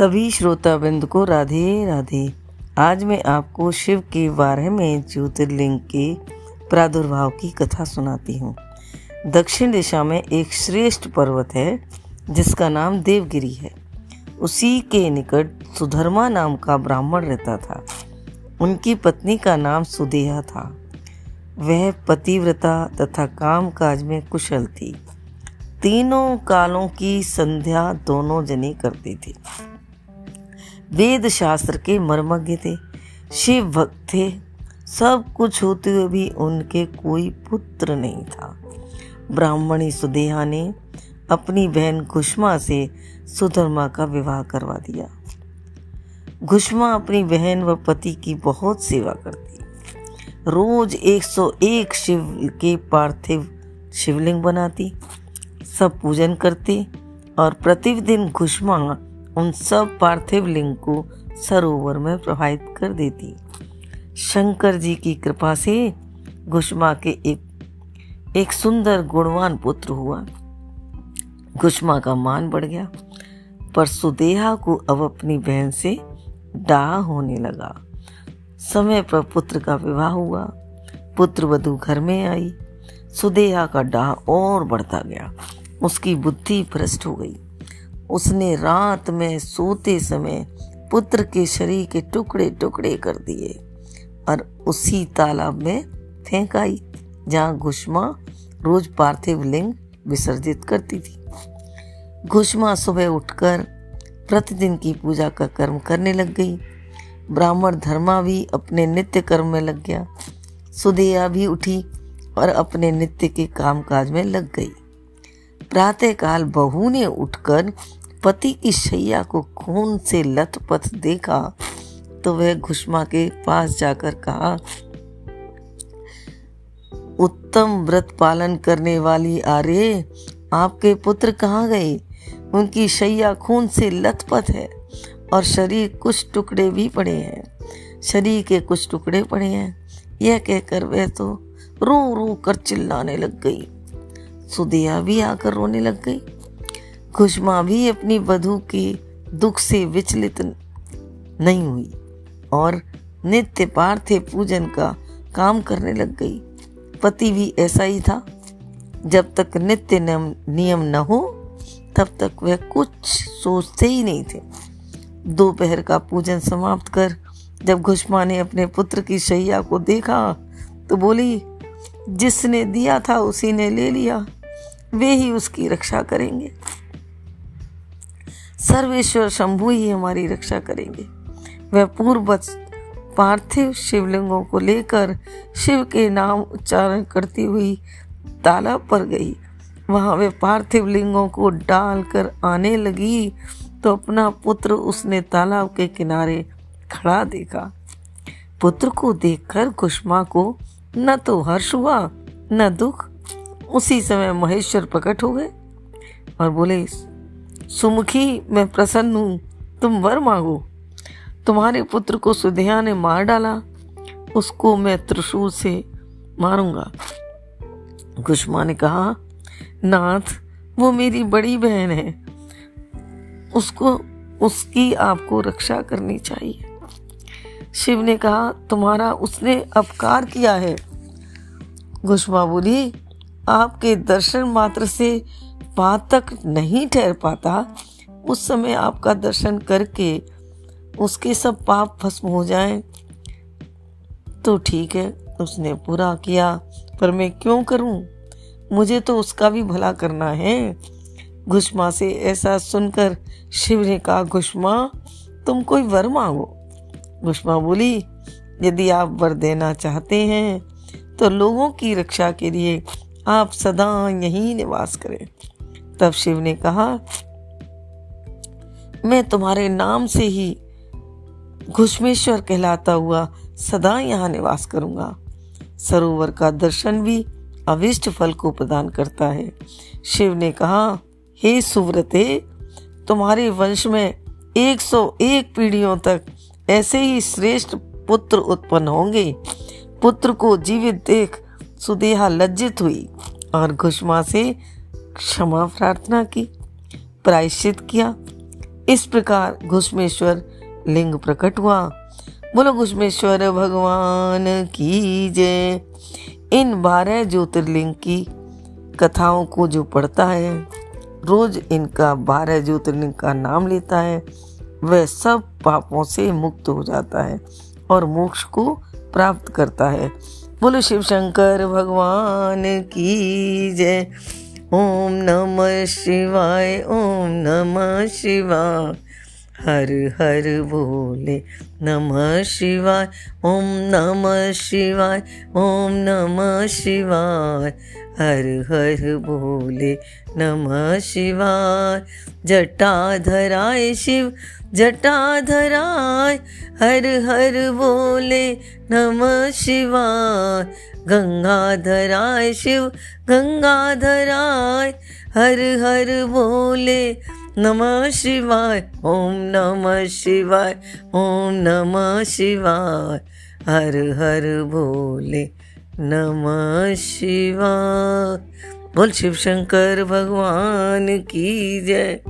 सभी श्रोता बिंद को राधे राधे। आज मैं आपको शिव के बारह में ज्योतिर्लिंग के प्रादुर्भाव की कथा सुनाती हूँ। दक्षिण दिशा में एक श्रेष्ठ पर्वत है, जिसका नाम देवगिरी है। उसी के निकट सुधर्मा नाम का ब्राह्मण रहता था। उनकी पत्नी का नाम सुदेहा था। वह पतिव्रता तथा काम काज में कुशल थी। तीनों कालों की संध्या दोनों जने करती थी। वेद शास्त्र के मर्मज्ञ थे। शिव भक्त थे। सब कुछ होते हुए भी उनके कोई पुत्र नहीं था। ब्राह्मणी सुदेहा ने अपनी बहन घुष्मा से सुधर्मा का विवाह करवा दिया। घुष्मा अपनी बहन व पति की बहुत सेवा करती। रोज 101 शिव के पार्थिव शिवलिंग बनाती। सब पूजन करती और प्रतिदिन घुष्मा उन सब पार्थिव लिंग को सरोवर में प्रवाहित कर देती। शंकर जी की कृपा से घुष्मा के एक एक सुंदर गुणवान पुत्र हुआ। घुष्मा का मान बढ़ गया, पर सुदेहा को अब अपनी बहन से डाह होने लगा। समय पर पुत्र का विवाह हुआ। पुत्र वधु घर में आई। सुदेहा का डाह और बढ़ता गया। उसकी बुद्धि भ्रष्ट हो गई। उसने रात में सोते समय पुत्र के शरीर के टुकड़े टुकड़े कर दिए और उसी तालाब में फेंक आई जहाँ घुष्मा रोज पार्थिव लिंग विसर्जित करती थी। घुष्मा सुबह उठकर प्रतिदिन की पूजा का कर्म करने लग गई। ब्राह्मण धर्मा भी अपने नित्य कर्म में लग गया। सुदेया भी उठी और अपने नित्य के काम काज में लग गई। प्रातःकाल बहू ने उठकर पति की शैया को खून से लथपथ देखा तो वह घुषमा के पास जाकर कहा, उत्तम व्रत पालन करने वाली आर्य, आपके पुत्र कहाँ गए? उनकी शैया खून से लथपथ है और शरीर कुछ टुकड़े भी पड़े हैं। शरीर के कुछ टुकड़े पड़े हैं। यह कहकर वह तो रो रो कर चिल्लाने लग गई। सुदिया भी आकर रोने लग गई। खुशमा भी अपनी वधु के दुख से विचलित नहीं हुई और नित्य पार्थिव पूजन का काम करने लग गई। पति भी ऐसा ही था। जब तक नित्य नियम न हो, तब तक वह कुछ सोचते ही नहीं थे। दोपहर का पूजन समाप्त कर जब घुष्मा ने अपने पुत्र की शैया को देखा तो बोली, जिसने दिया था, उसी ने ले लिया। वे ही उसकी रक्षा करेंगे। सर्वेश्वर शंभु ही हमारी रक्षा करेंगे। वह पूर्व पार्थिव शिवलिंगों को लेकर शिव के नाम उच्चारण करती हुई तालाब पर गई। वहाँ वे पार्थिव लिंगों को डालकर आने लगी तो अपना पुत्र उसने तालाब के किनारे खड़ा देखा। पुत्र को देखकर कुष्मा को न तो हर्ष हुआ, न दुख। उसी समय महेश्वर प्रकट हो गए और बोले सुमुखी, मैं प्रसन्न हूँ। तुम वर मांगो। तुम्हारे पुत्र को सुधिया ने मार डाला। उसको मैं त्रिशूल से मारूँगा। कुष्मा ने कहा, नाथ, वो मेरी बड़ी बहन है। उसको, उसकी आपको रक्षा करनी चाहिए। शिव ने कहा, तुम्हारा उसने अपकार किया है। घुष्मा बोली, आपके दर्शन मात्र से तक नहीं ठहर पाता, उस समय आपका दर्शन करके उसके सब पाप भस्म हो जाएँ। तो ठीक है, उसने पूरा किया, पर मैं क्यों करूँ? मुझे तो उसका भी भला करना है। घुषमा से ऐसा सुनकर शिव ने कहा, घुष्मा, तुम कोई वर मांगो? घुषमा बोली, यदि आप वर देना चाहते हैं तो लोगों की रक्षा के लिए आप सदा यहीं निवास करें। तब शिव ने कहा, मैं तुम्हारे नाम से ही घुष्मेश्वर कहलाता हुआ सदा यहाँ निवास करूँगा। सरोवर का दर्शन भी अविष्ट फल को प्रदान करता है। शिव ने कहा, हे सुव्रते, तुम्हारे वंश में 101 पीढ़ियों तक ऐसे ही श्रेष्ठ पुत्र उत्पन्न होंगे। पुत्र को जीवित देख सुदेहा लज्जित हुई और घुष्मा से क्षमा प्रार्थना की, प्रायश्चित किया। इस प्रकार घुष्मेश्वर लिंग प्रकट हुआ। बोलो, घुष्मेश्वर, भगवान की जय। इन बारह ज्योतिर्लिंग की कथाओं को जो पढ़ता है, रोज इनका बारह ज्योतिर्लिंग का नाम लेता है, वह सब पापों से मुक्त हो जाता है और मोक्ष को प्राप्त करता है। बोलो शिव शंकर भगवान की जय। ओम नमः शिवाय, ओम नमः शिवाय। हर हर बोले नमः शिवाय, ओम नमः शिवाय, ओम नमः शिवाय। हर हर बोले नमः शिवाय। जटाधराय शिव जटाधराय हर हर बोले नमः शिवाय। गंगाधराय शिव गंगाधराय हर हर बोले नमः शिवाय। ओम नमः शिवाय, ओम नमः शिवाय। हर हर बोले नमः शिवा बोल शिव शंकर भगवान की जय।